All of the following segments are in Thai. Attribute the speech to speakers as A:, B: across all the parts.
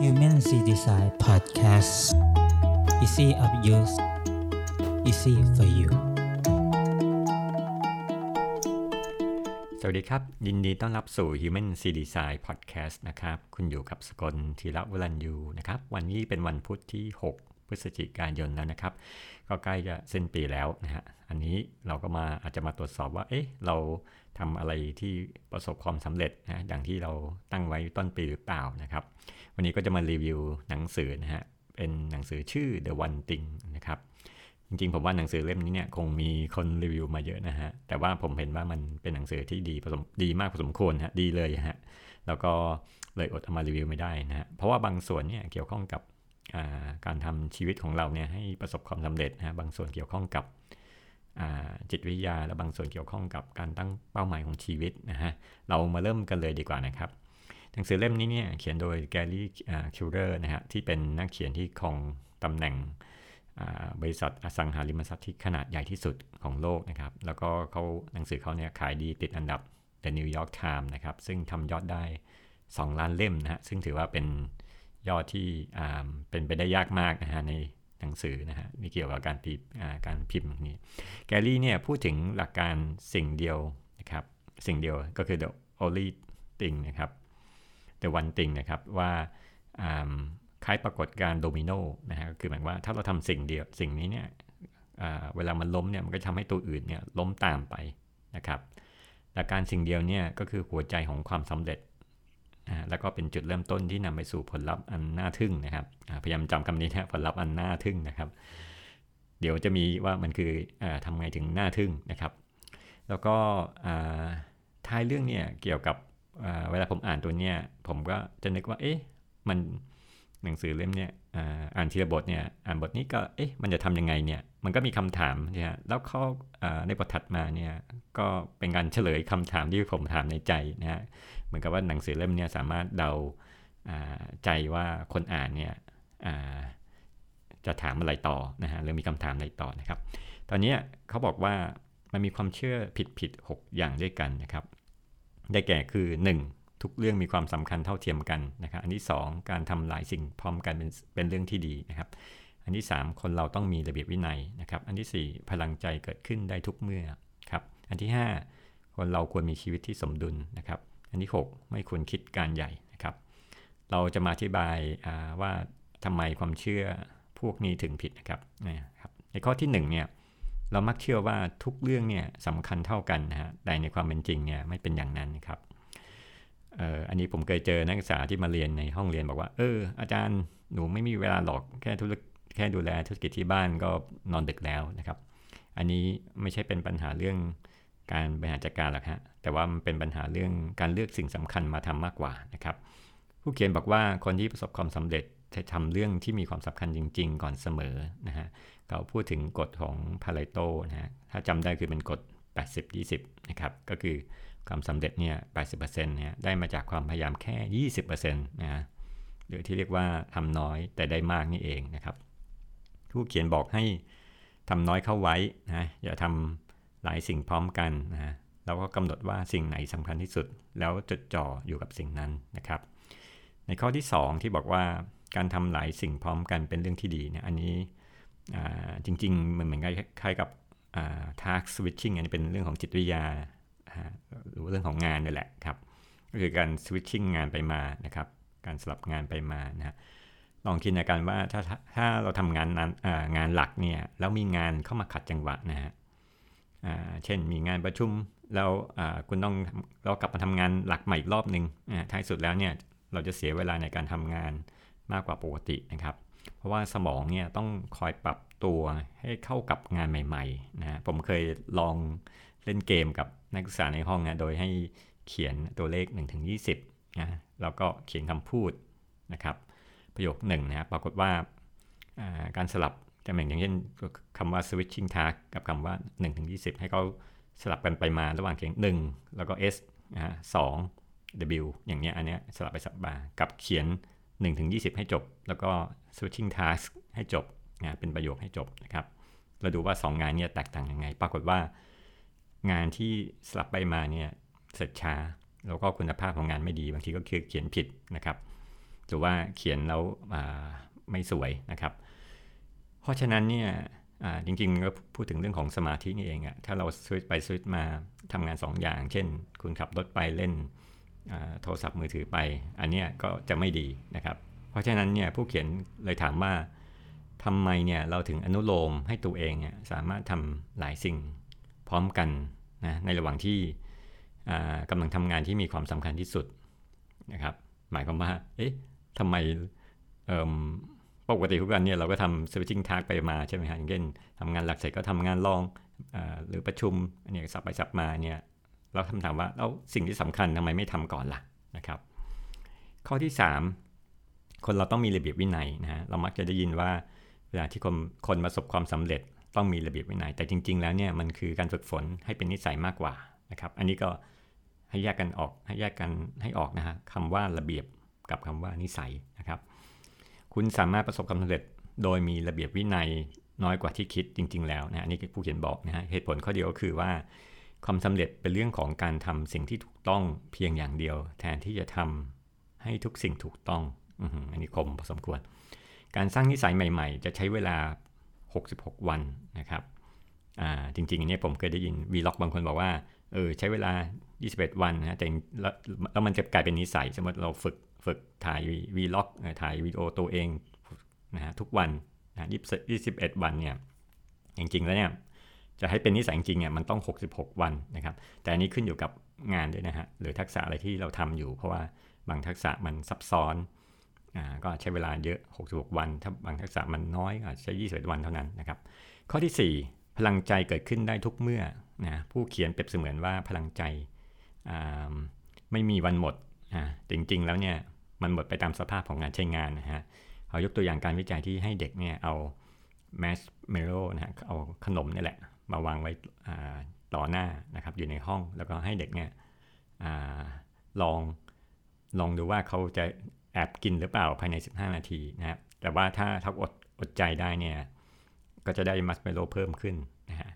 A: Human C Design Podcast Easy of use Easy for you
B: สวัสดีครับ ยินดีต้อนรับสู่ Human C Design Podcast นะครับ คุณอยู่กับสกลธีระวรัญยูนะครับ วันนี้เป็นวันพุทธที่ 6 พฤศจิกายนแล้วนะครับ ก็ใกล้จะสิ้นปีแล้วนะฮะ อันนี้เราก็มาอาจจะมาตรวจสอบว่า เอ๊ะ เราทำอะไรที่ประสบความสำเร็จนะ อย่างที่เราตั้งไว้ต้นปีหรือเปล่านะครับ วันนี้ก็จะมารีวิวหนังสือนะฮะ เป็นหนังสือชื่อ The One Thing นะครับ จริงๆ ผมว่าหนังสือเล่มนี้เนี่ยคงมีคนรีวิวมาเยอะนะฮะ แต่ว่าผมเห็นว่ามันเป็นหนังสือที่ดีผสมดีมากพอสมควรฮะ ดีเลยฮะ แล้วก็เลยอดเอามารีวิวไม่ได้นะฮะ เพราะว่าบางส่วนเนี่ยเกี่ยวข้องกับ การทำชีวิตของเราเนี่ยให้ประสบความสำเร็จนะฮะบางส่วนเกี่ยวข้องกับจิตวิทยาและบางส่วนเกี่ยวข้องกับการตั้งเป้าหมายของชีวิตนะฮะเรามาเริ่มกันเลยดีกว่านะครับหนังสือเล่มนี้เนี่ยเขียนโดยแกลลี่คิวเดอร์นะฮะที่เป็นนักเขียนที่ครองตำแหน่งบริษัทอสังหาริมทรัพย์ที่ขนาดใหญ่ที่สุดของโลกนะครับ แล้วก็เขาหนังสือเขาเนี่ยขายดีติดอันดับ The New York Times นะครับ ซึ่งทำยอดได้ 2 ล้านเล่มนะฮะ ซึ่งถือว่าเป็น ยอดที่เป็นไปได้ยากมากนะฮะในหนังสือนะฮะนี่เกี่ยวกับการพิมพ์การพิมพ์นี้แกลลี่เนี่ยพูดถึงหลักการสิ่งเดียวนะครับสิ่งเดียวก็คือ the only thing นะครับ the one thing นะครับว่าคล้ายปรากฏการโดมิโนนะฮะก็คือหมายว่าถ้าเราทำสิ่งเดียวสิ่งนี้เนี่ยเวลามันล้มเนี่ยมันก็ทำให้ตัวอื่นเนี่ยล้มตามไปนะครับหลักการสิ่งเดียวเนี่ยก็คือหัวใจของความสำเร็จ แล้วก็เป็นจุดเริ่มต้นที่นำไปสู่ผลลัพธ์อันน่าทึ่งนะครับพยายามจำคำนี้นะผลลัพธ์อันน่าทึ่งนะครับ เดี๋ยวจะมีว่ามันคืออทำไงถึงน่าทึ่งนะครับ แล้วก็ท้ายเรื่องเนี่ยเกี่ยวกับเวลาผมอ่านตัวเนี้ยผมก็จะนึกว่าเอ๊ะมันหนังสือเล่มเนี้ยอ่านทีละบทเนี่ยอ่านบทนี้ก็เอ๊ะมันจะทํำยังไงเนี่ยมันก็มีคำถามเนี่ยแล้วเขาในบทถัดมาเนี่ยก็เป็นการเฉลยคำถามที่ผมถามในใจนะฮะ มือนกับว่าหนังสือเล่มนี้สามารถเดาใจว่าคนอ่านเนี่ยจะถามอะไรต่อนะฮะหรือมีคำถามอะไรต่อนะครับ ตอนนี้เขาบอกว่ามันมีความเชื่อผิดผิด6อย่างด้วยกันนะครับ ได้แก่คือ 1 ทุกเรื่องมีความสำคัญเท่าเทียมกันนะครับ อันที่ 2 การทำหลายสิ่งพร้อมกันเป็นเป็นเรื่องที่ดีนะครับ อันที่ 3 คนเราต้องมีระเบียบวินัยนะครับ อันที่ 4 พลังใจเกิดขึ้นได้ทุกเมื่อครับ อันที่ 5 คนเราควรมีชีวิตที่สมดุลนะครับ อันที่ 6 ไม่ควรคิดการใหญ่นะครับ เราจะมาอธิบายว่าทำไมความเชื่อพวกนี้ถึงผิดนะครับนะครับ ในข้อที่1เนี่ยเรามักเชื่อว่าทุกเรื่องเนี่ยสำคัญเท่ากันนะฮะแต่ในความเป็นจริงเนี่ยไม่เป็นอย่างนั้นนะครับอันนี้ผมเคยเจอนักศึกษาที่มาเรียนในห้องเรียนบอกว่า เออ อาจารย์หนูไม่มีเวลาหรอกแค่ธุรแค่ดูแลธุรกิจที่บ้านก็นอนดึกแล้วนะครับ อันนี้ไม่ใช่เป็นปัญหาเรื่อง การบริหารจัดการหรอกฮะแต่ว่ามันเป็นปัญหาเรื่องการเลือกสิ่งสำคัญมาทำมากกว่านะครับ ผู้เขียนบอกว่าคนที่ประสบความสำเร็จจะทำเรื่องที่มีความสำคัญจริง ๆ ก่อนเสมอนะฮะเขาพูดถึงกฎของพาเลโตนะฮะถ้าจำได้คือเป็นกฎ 80-20 นะครับ ก็คือความสำเร็จเนี่ย80%เนี่ยได้มาจากความพยายามแค่ 20%นะฮะหรือที่เรียกว่าทำน้อยแต่ได้มากนี่เองนะครับ ผู้เขียนบอกให้ทำน้อยเข้าไว้นะอย่าทำ หลายสิ่งพร้อมกันนะแล้วก็กำหนดว่าสิ่งไหนสำคัญที่สุด แล้วจดจ่ออยู่กับสิ่งนั้นนะครับ ในข้อที่ 2 ที่บอกว่าการทำหลายสิ่งพร้อมกันเป็นเรื่องที่ดีเนี่ยอันนี้จริงๆมันเหมือนคล้ายกับ task switching อันนี้เป็นเรื่องของจิตวิทยาหรือเรื่องของงานนี่แหละครับก็คือการสวิตชิ่งงานไปมานะครับ การสลับงานไปมานะฮะลองคิดในการว่าถ้าถ้าเราทำงานนั้นงานหลักเนี่ยแล้วมีงานเข้ามาขัดจังหวะนะฮะ เช่นมีงานประชุมแล้วคุณต้องเรากลับมาทำงานหลักใหม่อีกรอบหนึ่งท้ายสุดแล้วเนี่ยเราจะเสียเวลาในการทำงานมากกว่าปกตินะครับ เพราะว่าสมองเนี่ยต้องคอยปรับตัวให้เข้ากับงานใหม่ๆนะผมเคยลองเล่นเกมกับนักศึกษาในห้องนะโดยให้เขียนตัวเลข1ถึง20นะแล้วก็เขียนคำพูดนะครับ ประโยคหนึ่งนะปรากฏว่าการสลับ จะเหมือนอย่างเช่นคำว่า switching task กับคำว่า1ถึง20 ให้เขาสลับกันไปมาระหว่างเขียน1แล้วก็ s นะสอง w อย่างเงี้ยอันเนี้ยสลับไปสลับมากับเขียน1ถึง20 ให้จบ แล้วก็ switching task ให้จบนะเป็นประโยคให้จบนะครับเราดูว่า 2 งานเนี่ยแตกต่างยังไง ปรากฏว่างานที่สลับไปมาเนี่ยเสร็จช้า แล้วก็คุณภาพของงานไม่ดีบางทีก็คือเขียนผิดนะครับหรือว่าเขียนแล้วไม่สวยนะครับ เพราะฉะนั้นเนี่ยจริงๆก็พูดถึงเรื่องของสมาธินี่เองอะถ้าเราสวิตไปสวิตมาทำงาน2ออย่าง เช่น คุณขับรถไปเล่นโทรศัพท์มือถือไป อันนี้ก็จะไม่ดีนะครับ เพราะฉะนั้นเนี่ยผู้เขียนเลยถามว่าทำไมเนี่ยเราถึงอนุโลมให้ตัวเองเนี่ยสามารถทำหลายสิ่งพร้อมกันนะในระหว่างที่กำลังทำงานที่มีความสำคัญที่สุดนะครับ หมายความว่า เอ๊ะทำไม ปกติทุกวันเนี่ยเราก็ทำ switching task ไปมาใช่ไหมฮะอย่างเช่นทำงานหลักเสร็จก็ทำงานรองอหรือประชุมอันนี้สับไปสับมาเนี่ยเราคำถามว่าแล้วสิ่งที่สำคัญทำไมไม่ทำก่อนล่ะนะครับ ข้อที่ 3 คนเราต้องมีระเบียบวินัยนะฮะเรามักจะได้ยินว่าเวลาที่คนคนประสบความสำเร็จต้องมีระเบียบวินัย แต่จริง ๆ แล้วเนี่ยมันคือการฝึกฝนให้เป็นนิสัยมากกว่านะครับ อันนี้ก็ให้แยกกันออกให้แยกกันให้ออกนะฮะคำว่าระเบียบกับคำว่านิสัยนะครับ คุณสามารถประสบความสำเร็จโดยมีระเบียบวินัยน้อยกว่าที่คิดจริง ๆ แล้วนะนี่ผู้เขียนบอกนะฮะเหตุผลข้อเดียวก็คือว่า ความสำเร็จเป็นเรื่องของการทำสิ่งที่ถูกต้องเพียงอย่างเดียว แทนที่จะทำให้ทุกสิ่งถูกต้องอันนี้คมพอสมควร การสร้างนิสัยใหม่ ๆ จะใช้เวลา 66 วันนะครับจริงๆอันนี้ผมเคยได้ยินวีล็อกบางคนบอกว่าเออใช้เวลา 21 วันนะแต่แล้วมันจะกลายเป็นนิสัยสมมติเราฝึก ฝึกถ่ายวีล็อกถ่ายวีดีโอตัวเองนะฮะทุกวันนะ21วันเนี่ยจริงๆแล้วเนี่ยจะให้เป็นนิสัยจริงเนี่ยมันต้อง 66 วันนะครับ แต่อันนี้ขึ้นอยู่กับงานด้วยนะฮะหรือทักษะอะไรที่เราทำอยู่ เพราะว่าบางทักษะมันซับซ้อนอ่าก็ใช้เวลาเยอะ 66 วัน ถ้าบางทักษะมันน้อยอาจจะใช้21วันเท่านั้นนะครับ ข้อที่ 4 พลังใจเกิดขึ้นได้ทุกเมื่อนะผู้เขียนเปรียบเสมือนว่าพลังใจไม่มีวันหมดจริงๆแล้วเนี่ย มันหมดไปตามสภาพของงานใช้งานนะฮะเขายกตัวอย่างการวิจัยที่ให้เด็กเนี่ยเอาแมสเมโลนะฮะเอาขนมนี่แหละ มาวางไว้ต่อหน้านะครับอยู่ในห้องแล้วก็ให้เด็กเนี่ยอลองลองดูว่าเขาจะแอบกินหรือเปล่าภายใน 15 นาทีนะครับแต่ว่าถ้าถ้าอดอดใจได้เนี่ยก็จะได้มัสเมโลเพิ่มขึ้นนะฮะ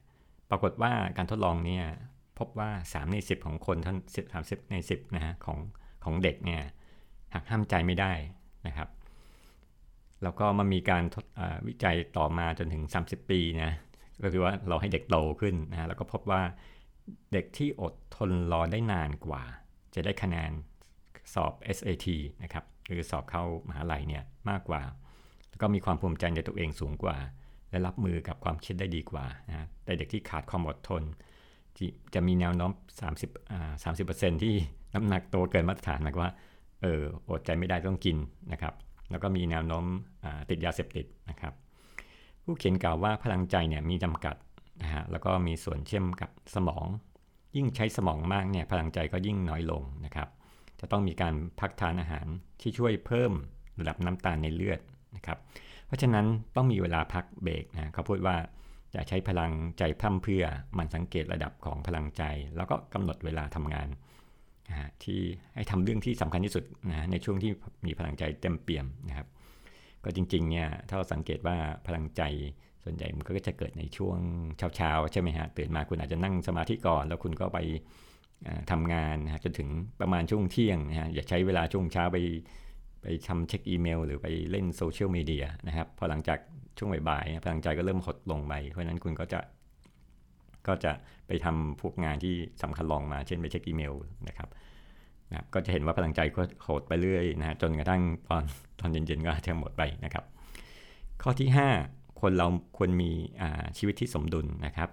B: ปรากฏว่าการทดลองเนี่ยพบว่า 3 ใน 10 ของคนท่าน10 30 ใน 10นะฮะของของเด็กเนี่ย หักห้ามใจไม่ได้นะครับ แล้วก็มันมีการวิจัยต่อมาจนถึง 30 ปีนะก็คือว่าเราให้เด็กโตขึ้นนะแล้วก็พบว่าเด็กที่อดทนรอได้นานกว่า จะได้คะแนนสอบ SAT นะครับหรือสอบเข้ามหาลัยเนี่ยมากกว่า แล้วก็มีความภูมิใจในตัวเองสูงกว่า และรับมือกับความคิดได้ดีกว่านะแต่เด็กที่ขาดความอดทน จะมีแนวโน้ม30 30%ที่น้ำหนักโตเกินมาตรฐานหมายว่า เอออดใจไม่ได้ต้องกินนะครับ แล้วก็มีแนวโน้มติดยาเสพติดนะครับ ผู้เขียนกล่าวว่าพลังใจเนี่ยมีจำกัดนะฮะแล้วก็มีส่วนเชื่อมกับสมอง ยิ่งใช้สมองมากเนี่ยพลังใจก็ยิ่งน้อยลงนะครับ จะต้องมีการพักทานอาหารที่ช่วยเพิ่มระดับน้ำตาลในเลือดนะครับ เพราะฉะนั้นต้องมีเวลาพักเบรกนะเขาพูดว่าจะใช้พลังใจพร่ำเพื่อมันสังเกตระดับของพลังใจ แล้วก็กำหนดเวลาทำงาน นะที่ให้ทำเรื่องที่สำคัญที่สุดนะในช่วงที่มีพลังใจเต็มเปี่ยมนะครับ ก็จริงๆเนี่ยถ้าเราสังเกตว่าพลังใจส่วนใหญ่มันก็จะเกิดในช่วงเช้าๆใช่ไหมฮะตื่นมาคุณอาจจะนั่งสมาธิก่อน แล้วคุณก็ไปทำงานนะจนถึงประมาณช่วงเที่ยงนะฮะอย่าใช้เวลาช่วงเช้าไปไปทำเช็คอีเมล หรือไปเล่นโซเชียลมีเดียนะครับพอหลังจากช่วงบ่ายๆพลังใจก็เริ่มหดลงไปเพราะนั้นคุณก็จะ ก็จะไปทำพวกงานที่สำคัญลองมาเช่นไปเช็คอีเมลนะครับนะก็จะเห็นว่าพลังใจก็โหดไปเรื่อยนะจนกระทั่งตอนตอนเย็นๆก็จะหมดไปนะครับ ข้อที่ 5 คนเราควรมีชีวิตที่สมดุลนะครับ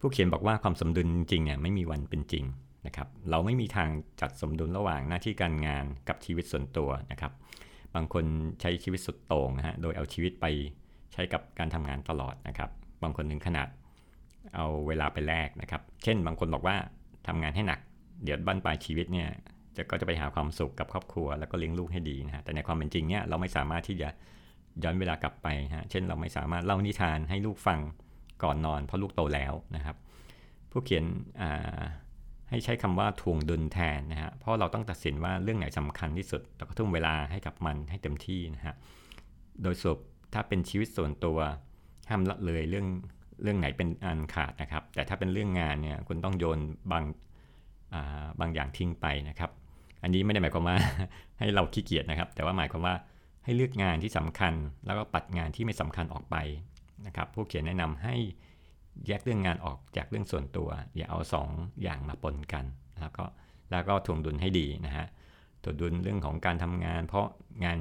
B: ผู้เขียนบอกว่าความสมดุลจริงเนี่ยไม่มีวันเป็นจริงนะครับ เราไม่มีทางจัดสมดุลระหว่างหน้าที่การงานกับชีวิตส่วนตัวนะครับ บางคนใช้ชีวิตสุดโต่งนะฮะโดยเอาชีวิตไปใช้กับการทำงานตลอดนะครับ บางคนถึงขนาด เอาเวลาไปแลกนะครับ เช่นบางคนบอกว่าทำงานให้หนัก เดี๋ยวบั้นปลายชีวิตเนี่ยจะก็จะไปหาความสุขกับครอบครัว แล้วก็เลี้ยงลูกให้ดีนะฮะแต่ในความเป็นจริงเนี่ยเราไม่สามารถที่จะย้อนเวลากลับไปฮะเช่นเราไม่สามารถเล่านิทานให้ลูกฟังก่อนนอนเพราะลูกโตแล้วนะครับ ผู้เขียนให้ใช้คำว่าทวงดุลแทนนะฮะเพราะเราต้องตัดสินว่าเรื่องไหนสำคัญที่สุดเราก็ทุ่มเวลาให้กับมันให้เต็มที่นะฮะโดยสรุปถ้าเป็นชีวิตส่วนตัวห้ามละเลยเรื่อง เรื่องไหนเป็นอันขาดนะครับ แต่ถ้าเป็นเรื่องงานเนี่ยคุณต้องโยนบางบางอย่างทิ้งไปนะครับ อันนี้ไม่ได้หมายความว่าให้เราขี้เกียจนะครับ แต่ว่าหมายความว่าให้เลือกงานที่สำคัญ แล้วก็ปัดงานที่ไม่สำคัญออกไปนะครับผู้เขียนแนะนำให้แยกเรื่องงานออกจากเรื่องส่วนตัว อย่าเอา 2ออย่างมาปนกันแล้วก็แล้วก็ถ่วงดุลให้ดีนะฮะถ่วงดุลเรื่องของการทำงาน เพราะงาน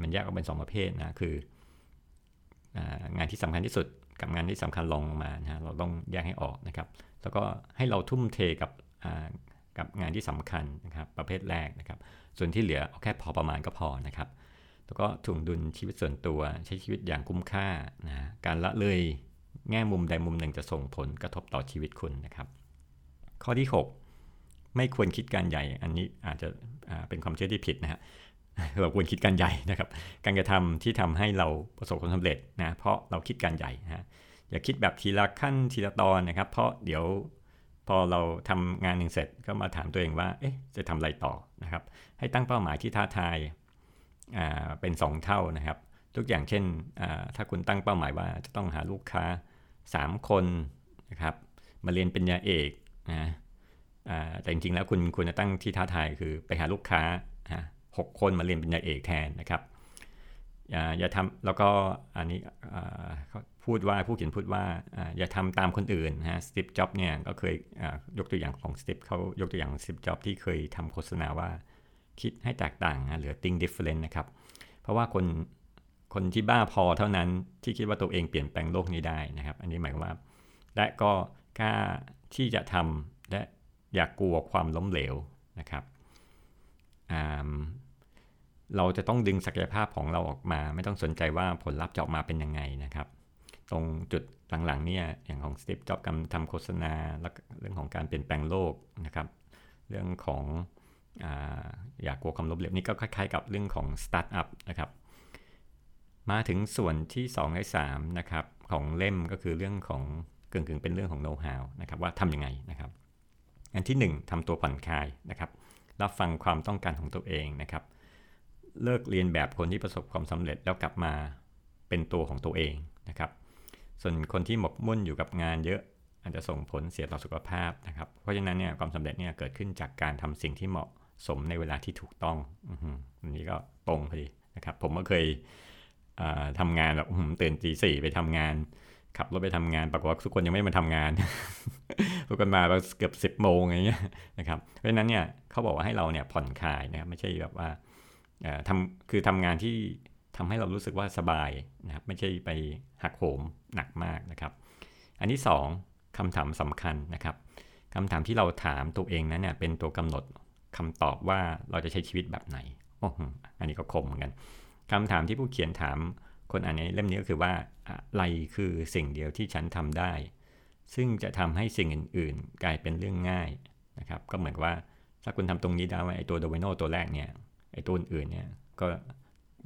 B: มันแยกออกเป็น 2 ประเภทนะคืองานที่สำคัญที่สุด กับงานที่สำคัญลงมานะเราต้องแยกให้ออกนะครับ แล้วก็ให้เราทุ่มเทกับกับงานที่สำคัญนะครับ ประเภทแรกนะครับ ส่วนที่เหลือเอาแค่พอประมาณก็พอนะครับ แล้วก็ถ่วงดุลชีวิตส่วนตัวใช้ชีวิตอย่างคุ้มค่านะการละเลยแง่มุมใดมุมหนึ่งจะส่งผลกระทบต่อชีวิตคุณนะครับ ข้อที่ 6 ไม่ควรคิดการใหญ่อันนี้อาจจะเป็นความเชื่อที่ผิดนะฮะ เราควรคิดการใหญ่นะครับ การกระทำที่ทำให้เราประสบความสำเร็จนะเพราะเราคิดการใหญ่นะอย่าคิดแบบทีละขั้นทีละตอนนะครับ เพราะเดี๋ยวพอเราทำงานหนึ่งเสร็จก็มาถามตัวเองว่าเอ๊ะจะทำอะไรต่อนะครับ ให้ตั้งเป้าหมายที่ท้าทายเป็น 2 เท่านะครับ ทุกอย่างเช่นถ้าคุณตั้งเป้าหมายว่าจะต้องหาลูกค้า 3 คนนะครับมาเรียนเป็นยาเอกนะแต่จริงๆแล้วคุณควรจะตั้งที่ท้าทายคือไปหาลูกค้า 6 คนมาเรียนเป็นยาเอกแทนนะครับอย่าทำแล้วก็อันนี้เขาพูดว่าผู้เขียนพูดว่าอย่าทำตามคนอื่นนะสตีฟจ็อบเนี่ยก็เคยยกตัวอย่างของสตีฟเขายกตัวอย่างสตีฟจ็อบที่เคยทำโฆษณาว่าคิดให้แตกต่างนะหรือ think different นะครับ เพราะว่าคนคนที่บ้าพอเท่านั้นที่คิดว่าตัวเองเปลี่ยนแปลงโลกนี้ได้นะครับ อันนี้หมายความว่า และก็กล้าที่จะทำและอย่ากกลัวความล้มเหลวนะครับ เราจะต้องดึงศักยภาพของเราออกมา ไม่ต้องสนใจว่าผลลัพธ์จะออกมาเป็นยังไงนะครับ ตรงจุดหลังๆเนี่ยอย่างของสตีฟจ็อบกำทำโฆษณาแล้วเรื่องของการเปลี่ยนแปลงโลกนะครับ เรื่องของออยากกลัวความล้มเหลวนี่ก็คล้ายๆ กับเรื่องของสตาร์ทอัพนะครับมาถึงส่วนที่2และ3นะครับของเล่มก็คือเรื่องของกึ่งๆเป็นเรื่องของโน้ตฮาวนะครับว่าทำยังไงนะครับ อันที่ 1ทำตัวผ่อนคลายนะครับ รับฟังความต้องการของตัวเองนะครับ เลิกเลียนแบบคนที่ประสบความสำเร็จแล้วกลับมาเป็นตัวของตัวเองนะครับ ส่วนคนที่หมกมุ่นอยู่กับงานเยอะอาจจะส่งผลเสียต่อสุขภาพนะครับ เพราะฉะนั้นเนี่ยความสำเร็จเนี่ยเกิดขึ้นจากการทำสิ่งที่เหมาะสมในเวลาที่ถูกต้องอันนี้ก็ตรงพอดีนะครับ ผมก็เคยทำงานแบบตื่นตีสี่ไปทำงาน ขับรถไปทำงานปรากฏว่าทุกคนยังไม่มาทำงานทุกคนมาเกือบสิบโมงอย่างเงี้ยนะครับ เพราะฉะนั้นเนี่ยเขาบอกว่าให้เราเนี่ยผ่อนคลายนะครับไม่ใช่แบบว่า ทำคือทำงานที่ทำให้เรารู้สึกว่าสบายนะครับไม่ใช่ไปหักโหมหนักมากนะครับ อันที่ 2คำถามสำคัญนะครับคำถามที่เราถามตัวเองนั้นเนี่ยเป็นตัวกำหนดคำตอบว่าเราจะใช้ชีวิตแบบไหนโอ้อันนี้ก็คมเหมือนกันคำถามที่ผู้เขียนถามคนอ่านในเล่มนี้ก็คือว่าอะไรคือสิ่งเดียวที่ฉันทำได้ ซึ่งจะทำให้สิ่งอื่น ๆ กลายเป็นเรื่องง่ายนะครับ ก็เหมือนว่าถ้าคุณทำตรงนี้ได้ไอ้ตัวโดมิโนตัวแรกเนี่ย อ้ตัวอื่นเนี่ยก็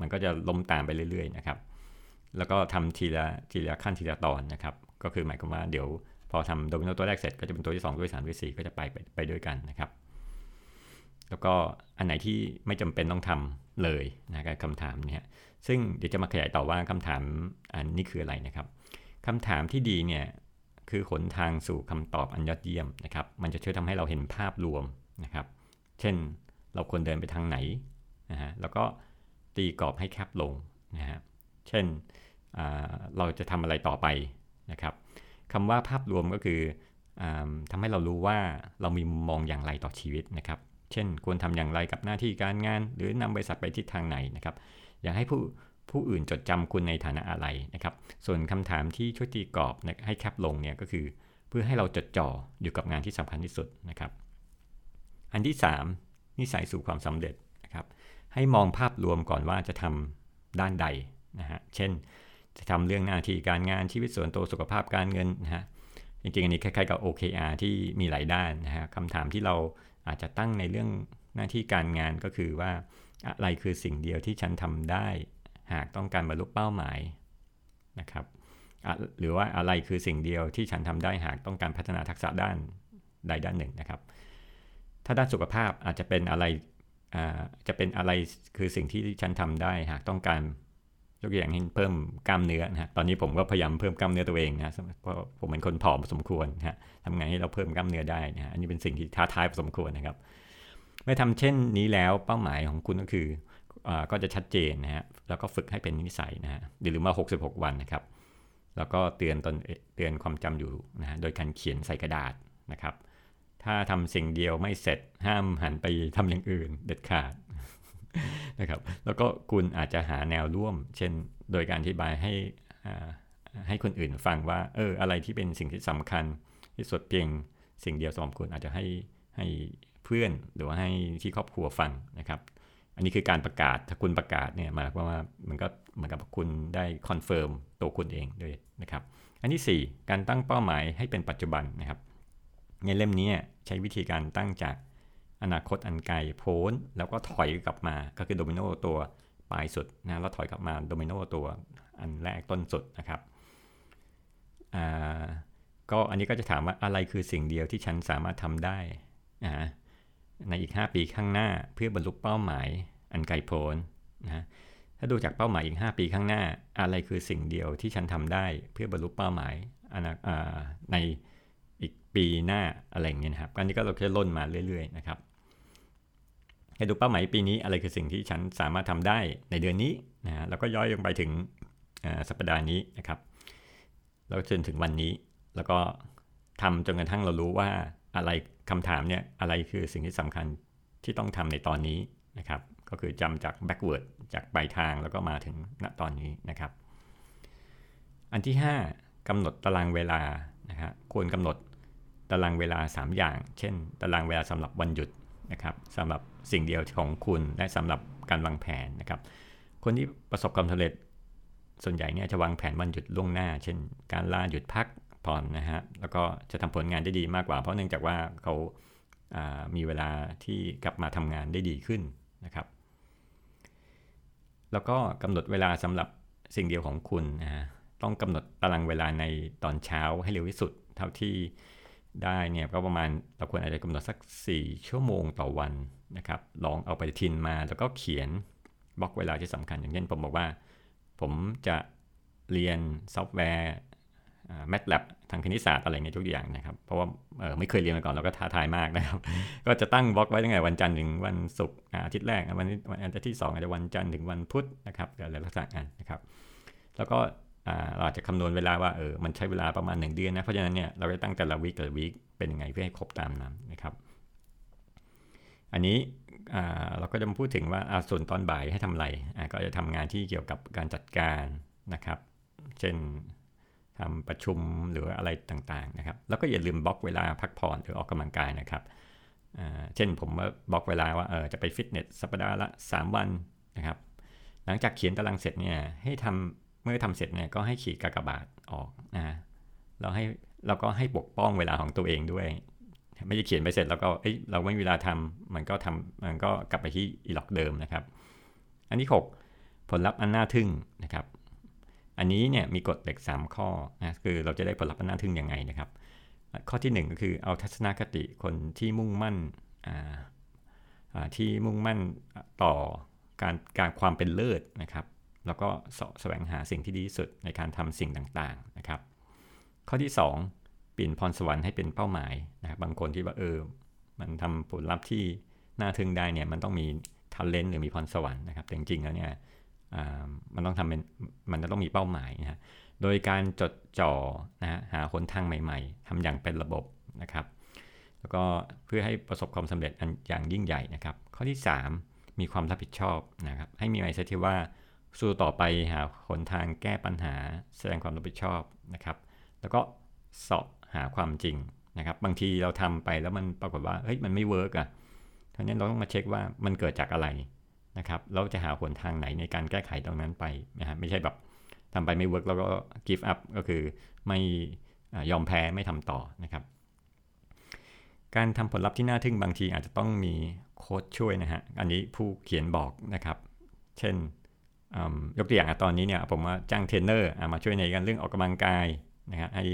B: มันก็จะล้มตามไปเรื่อยๆนะครับ แล้วก็ทำทีละทีละขั้นทีละตอนนะครับ ก็คือหมายความว่าเดี๋ยวพอทำโดมิโนตัวแรกเสร็จก็จะเป็นตัวที่2ตัวที่3ตัวที่4ก็จะไปไปไปด้วยกันนะครับ แล้วก็อันไหนที่ไม่จำเป็นต้องทำเลยนะกับคำถามเนี่ยซึ่งเดี๋ยวจะมาขยายต่อว่าคำถามอันนี้คืออะไรนะครับคำถามที่ดีเนี่ยคือหนทางสู่คำตอบอันยอดเยี่ยมนะครับ มันจะช่วยทำให้เราเห็นภาพรวมนะครับ เช่นเราควรเดินไปทางไหน นะฮะแล้วก็ตีกรอบให้แคบลงนะฮะเช่นเราจะทำอะไรต่อไปนะครับคำว่าภาพรวมก็คืออทำให้เรารู้ว่าเรามีมุมมองอย่างไรต่อชีวิตนะครับ เช่น ควรทำอย่างไรกับหน้าที่การงาน หรือนำบริษัทไปทิศทางไหนนะครับ อยากให้ผู้ผู้อื่นจดจำคุณในฐานะอะไรนะครับ ส่วนคำถามที่ช่วยตีกรอบให้แคบลงเนี่ยก็คือ เพื่อให้เราจดจ่ออยู่กับงานที่สำคัญที่สุดนะครับ อันที่ 3 นิสัยสู่ความสำเร็จ ให้มองภาพรวมก่อนว่าจะทำด้านใดนะฮะ เช่น จะทำเรื่องหน้าที่การงานชีวิตส่วนตัวสุขภาพการเงินนะฮะ จริงๆ อันนี้คล้ายๆกับ OKR ที่มีหลายด้านนะฮะคำถามที่เราอาจจะตั้งในเรื่องหน้าที่การงานก็คือว่าอะไรคือสิ่งเดียวที่ฉันทำได้หากต้องการบรรลุเป้าหมายนะครับหรือว่าอะไรคือสิ่งเดียวที่ฉันทำได้หากต้องการพัฒนาทักษะด้านใดด้านหนึ่งนะครับ ถ้าด้านสุขภาพอาจจะเป็นอะไร จะเป็นอะไรคือสิ่งที่ฉันทำได้หากต้องการยกตัวอย่างเช่นเพิ่มกล้ามเนื้อนะตอนนี้ผมก็พยายามเพิ่มกล้ามเนื้อตัวเองนะเพราะผมเป็นคนผอมพอสมควรนะทำไงให้เราเพิ่มกล้ามเนื้อได้นะอันนี้เป็นสิ่งที่ท้าทายพอสมควรนะครับ เมื่อทำเช่นนี้แล้วเป้าหมายของคุณก็คืออก็จะชัดเจนนะฮะแล้วก็ฝึกให้เป็นนิสัยนะฮะหรือมา66 วันนะครับ แล้วก็เตือนตนเตือนความจำอยู่นะฮะโดยการเขียนใส่กระดาษนะครับ ถ้าทำสิ่งเดียวไม่เสร็จห้ามหันไปทำอย่างอื่นเด็ดขาดนะครับ แล้วก็คุณอาจจะหาแนวร่วม เช่นโดยการอธิบายให้ให้คนอื่นฟังว่า เออ อะไรที่เป็นสิ่งที่สำคัญที่สุดเพียงสิ่งเดียวสำหรับคุณอาจจะให้ให้เพื่อนหรือว่าให้ที่ครอบครัวฟังนะครับ อันนี้คือการประกาศถ้าคุณประกาศเนี่ยหมายความว่ามันก็เหมือนกับคุณได้ confirm ตัวคุณเองด้วยนะครับ อันที่ 4 การตั้งเป้าหมายให้เป็นปัจจุบันนะครับ ในเล่มนี้ใช้วิธีการตั้งจากอนาคตอันไกลโพ้น แล้วก็ถอยกลับมาก็คือโดมิโนตัวปลายสุดนะแล้วถอยกลับมาโดมิโนตัวอันแรกต้นสุดนะครับก็อันนี้ก็จะถามว่าอะไรคือสิ่งเดียวที่ฉันสามารถทำได้ในอีก 5 ปีข้างหน้าเพื่อบรรลุเป้าหมายอันไกลโพ้นนะถ้าดูจากเป้าหมายอีก 5 ปีข้างหน้า อะไรคือสิ่งเดียวที่ฉันทำได้เพื่อบรรลุเป้าหมายใน อีกปีหน้าอะไรเงี้ยนะครับอันนี้ก็เราจะล่นมาเรื่อยๆนะครับให้ดูเป้าหมายปีนี้อะไรคือสิ่งที่ฉันสามารถทำได้ในเดือนนี้นะแล้วก็ย่อยลงไปถึงสัปดาห์นี้นะครับแล้วจนถึงวันนี้ แล้วก็ทำจนกระทั่งเรารู้ว่าอะไรคำถามเนี่ยอะไรคือสิ่งที่สำคัญที่ต้องทำในตอนนี้นะครับ ก็คือจำจาก backward จากปลายทางแล้วก็มาถึงณตอนนี้นะครับ อันที่ 5กำหนดตารางเวลานะครับควรกำหนด ตารางเวลา 3 อย่าง เช่น ตารางเวลาสำหรับวันหยุดนะครับสำหรับสิ่งเดียวของคุณและสำหรับการวางแผนนะครับ คนที่ประสบความสำเร็จส่วนใหญ่เนี่ยจะวางแผนวันหยุดล่วงหน้า เช่น การลาหยุดพักผ่อนนะฮะแล้วก็จะทำผลงานได้ดีมากกว่า เพราะเนื่องจากว่าเขาามีเวลาที่กลับมาทำงานได้ดีขึ้นนะครับ แล้วก็กำหนดเวลาสำหรับสิ่งเดียวของคุณนะฮะต้องกำหนดตารางเวลาในตอนเช้าให้เร็วที่สุด เท่าที่ ได้เนี่ยก็ประมาณเราควรอาจจะกำหนดสัก 4 ชั่วโมงต่อวันนะครับ ลองเอาปฏิทินมาแล้วก็เขียนบล็อกเวลาที่สำคัญอย่างเช่นผมบอกว่า ผมจะเรียนซอฟต์แวร์ MATLAB ทางคณิตศาสตร์อะไรเงี้ยทุกอย่างนะครับ เพราะว่าไม่เคยเรียนมาก่อนเราก็ท้าทายมากนะครับ ก็จะตั้งบล็อกไว้ตั้งแต่วันจันทร์ถึงวันศุกร์อาทิตย์แรกวันวันอาทิตย์ที่2อาจจะวันจันทร์ถึงวันพุธนะครับอะไรลักษณะนั้นนะครับ แล้วก็ เราจะคำนวณเวลาว่าเออมันใช้เวลาประมาณ 1 เดือนนะ เพราะฉะนั้นเนี่ยเราจะตั้งแต่ละ week แต่ละ weekเป็นยังไงเพื่อให้ครบตามนั้นนะครับ อันนี้เราก็จะมาพูดถึงว่าส่วนตอนบ่ายให้ทำอะไรก็จะทำงานที่เกี่ยวกับการจัดการนะครับ เช่นทำประชุมหรืออะไรต่างๆนะครับ แล้วก็อย่าลืมบล็อกเวลาพักผ่อนหรือออกกำลังกายนะครับเช่นผมบล็อกเวลาว่าเออจะไปฟิตเนสสัปดาห์ละ 3 วันนะครับ หลังจากเขียนตารางเสร็จเนี่ยให้ทำ เมื่อทำเสร็จเนี่ยก็ให้ขีดกากบาทออกนะเราให้เราก็ให้ปกป้องเวลาของตัวเองด้วย ไม่ได้เขียนไปเสร็จแล้วก็เอ้ยเราไม่มีเวลาทำมันก็ทำมันก็กลับไปที่อีล็อกเดิมนะครับ อันที่ 6 ผลลัพธ์อันน่าทึ่งนะครับ อันนี้เนี่ยมีกฎเหล็ก 3 ข้อนะคือเราจะได้ผลลัพธ์อัน่าทึ่งยังไงนะครับ ข้อที่ 1 ก็คือเอาทัศนคติคนที่มุ่งมั่นที่มุ่งมั่นต่อการการความเป็นเลิศนะครับ แล้วก็สแสวงหาสิ่งที่ดีที่สุดในการทำสิ่งต่างๆนะครับ ข้อที่ 2 เปลี่ยนพรสวรรค์ให้เป็นเป้าหมายนะครับบางคนที่ว่าเออมันทำผลลัพธ์ที่น่าทึ่งได้เนี่ยมันต้องมีทัลเลนต์หรือมีพรสวรรค์นะครับแต่จริงๆแล้วเนี่ยมันต้องทำเป็นมันจะต้องมีเป้าหมายนะฮะโดยการจดจ่อนะฮะหาหนทางใหม่ ๆทำอย่างเป็นระบบนะครับ แล้วก็เพื่อให้ประสบความสำเร็จอย่างยิ่งใหญ่นะครับ ข้อที่ 3 มีความรับผิดชอบนะครับให้มี mindset ที่ว่า สู้ต่อไปหาหนทางแก้ปัญหาแสดงความรับผิดชอบนะครับ แล้วก็เสาะหาความจริงนะครับ บางทีเราทำไปแล้วมันปรากฏว่าเฮ้ยมันไม่ work อะทีนี้เราต้องมาเช็คว่ามันเกิดจากอะไรนะครับ เราจะหาหนทางไหนในการแก้ไขตรงนั้นไปนะฮะไม่ใช่แบบทำไปไม่ work แล้วก็ give up ก็คือไม่ยอมแพ้ไม่ทำต่อนะครับ การทำผลลัพธ์ที่น่าทึ่งบางทีอาจจะต้องมีโค้ชช่วยนะฮะ อันนี้ผู้เขียนบอกนะครับ เช่น ยกตัวอย่างตอนนี้เนี่ยผมว่าจ้างเทรนเนอร์มาช่วยในการเรื่องออกกำลังกายนะฮะให้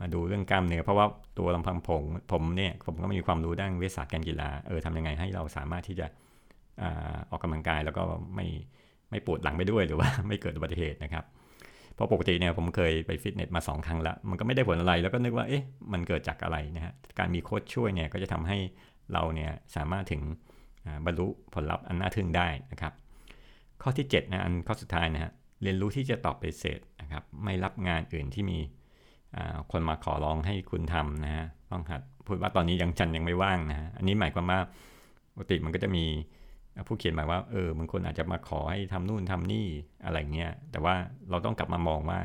B: มาดูเรื่องกล้ามเนื้อเพราะว่าตัวลำพังผมผมเนี่ยผมก็ไม่มีความรู้ด้านวิทยาศาสตร์การกีฬาเออทำยังไงให้เราสามารถที่จะออกกำลังกายแล้วก็ไม่ไม่ปวดหลังไปด้วยหรือว่าไม่เกิดอุบัติเหตุนะครับเพราะปกติเนี่ยผมเคยไปฟิตเนสมา 2 ครั้งแล้วมันก็ไม่ได้ผลอะไรแล้วก็นึกว่าเอ๊ะมันเกิดจากอะไรนะฮะการมีโค้ชช่วยเนี่ยก็จะทำให้เราเนี่ยสามารถถึงบรรลุผลลัพธ์อันน่าทึ่งได้นะครับ ข้อที่7นะอันข้อสุดท้ายนะฮะเรียนรู้ที่จะตอบปฏิเสธนะครับ ไม่รับงานอื่นที่มีคนมาขอร้องให้คุณทำนะฮะต้องหัดพูดว่าตอนนี้ยังจันยังไม่ว่างนะฮะอันนี้หมายความว่าปกติมันก็จะมีผู้เขียนหมายว่าเออบางคนอาจจะมาขอให้ทำนู่นทำนี่อะไรเงี้ยแต่ว่าเราต้องกลับมามองว่า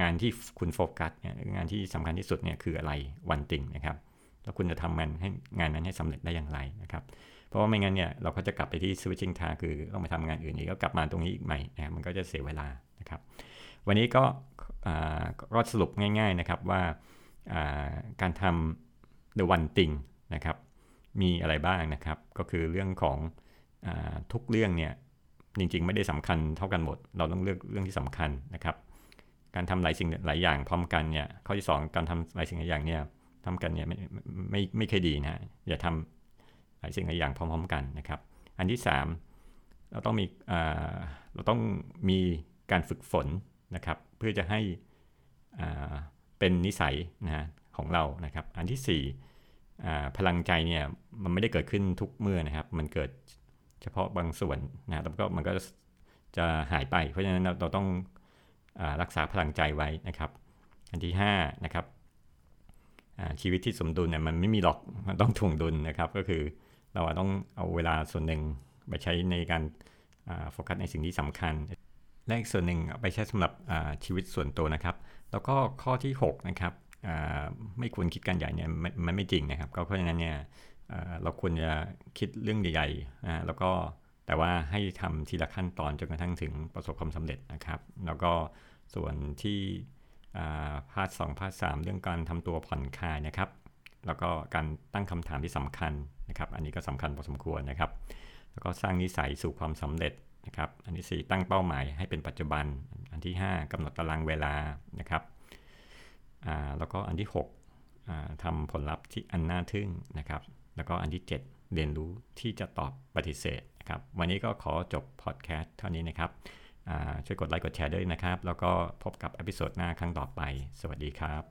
B: งานที่คุณโฟกัสเนี่ยงานที่สำคัญที่สุดเนี่ยคืออะไรวันติงนะครับแล้วคุณจะทำงานให้งานนั้นให้สำเร็จได้อย่างไรนะครับ เพราะว่าไม่งั้นเนี่ยเราก็จะกลับไปที่ switching tab คือต้องไปทำงานอื่นอีกก็กลับมาตรงนี้อีกใหม่นะมันก็จะเสียเวลานะครับ วันนี้ก็ก็สรุปง่ายๆนะครับว่าการทำ the one thing นะครับมีอะไรบ้างนะครับ ก็คือเรื่องของอทุกเรื่องเนี่ยจริงๆ ไม่ได้สำคัญเท่ากันหมด เราต้องเลือกเรื่องที่สำคัญนะครับ การทำหลายสิ่งหลายอย่างพร้อมกันเนี่ยข้อที่ 2 การทำหลายสิ่งหลายอย่างเนี่ยทำกันเนี่ยไม่ไม่ไม่เคยดีนะอย่าทำ หลายสิ่งหลายอย่างพร้อมๆกันนะครับ อันที่ 3 เราต้องมีเราต้องมีการฝึกฝนนะครับ เพื่อจะให้เป็นนิสัยนะของเรานะครับ อันที่ 4 พลังใจเนี่ยมันไม่ได้เกิดขึ้นทุกเมื่อนะครับ มันเกิดเฉพาะบางส่วนนะแล้วก็มันก็จะหายไป เพราะฉะนั้นเราต้องอรักษาพลังใจไว้นะครับ อันที่5นะครับชีวิตที่สมดุลเนี่ยมันไม่มีหรอกมันต้องถ่วงดุลนะครับ ก็คือ เราต้องเอาเวลาส่วนหนึ่งไปใช้ในการโฟกัสในสิ่งที่สำคัญ และอีกส่วนหนึ่งไปใช้สำหรับชีวิตส่วนตัวนะครับ แล้วก็ข้อที่ 6 นะครับไม่ควรคิดการใหญ่เนี่ยมันไม่จริงนะครับ ก็เพราะฉะนั้นเนี่ยเราควรจะคิดเรื่องใหญ่ๆแล้วก็แต่ว่าให้ทำทีละขั้นตอนจนกระทั่งถึงประสบความสำเร็จนะครับ แล้วก็ส่วนที่ part สอง part สองเรื่องการทำตัวผ่อนคลายนะครับ แล้วก็การตั้งคำถามที่สำคัญนะครับ อันนี้ก็สำคัญพอสมควรนะครับ แล้วก็สร้างนิสัยสู่ความสำเร็จนะครับ อันที่ 4 ตั้งเป้าหมายให้เป็นปัจจุบัน อันที่ 5กำหนดตารางเวลานะครับแล้วก็อันที่6ทำผลลัพธ์ที่อันน่าทึ่งนะครับ แล้วก็อันที่ 7 เรียนรู้ที่จะตอบปฏิเสธนะครับ วันนี้ก็ขอจบพอดแคสต์เท่านี้นะครับช่วยกดไลค์กดแชร์ด้วยนะครับ แล้วก็พบกับ episode หน้าครั้งต่อไป สวัสดีครับ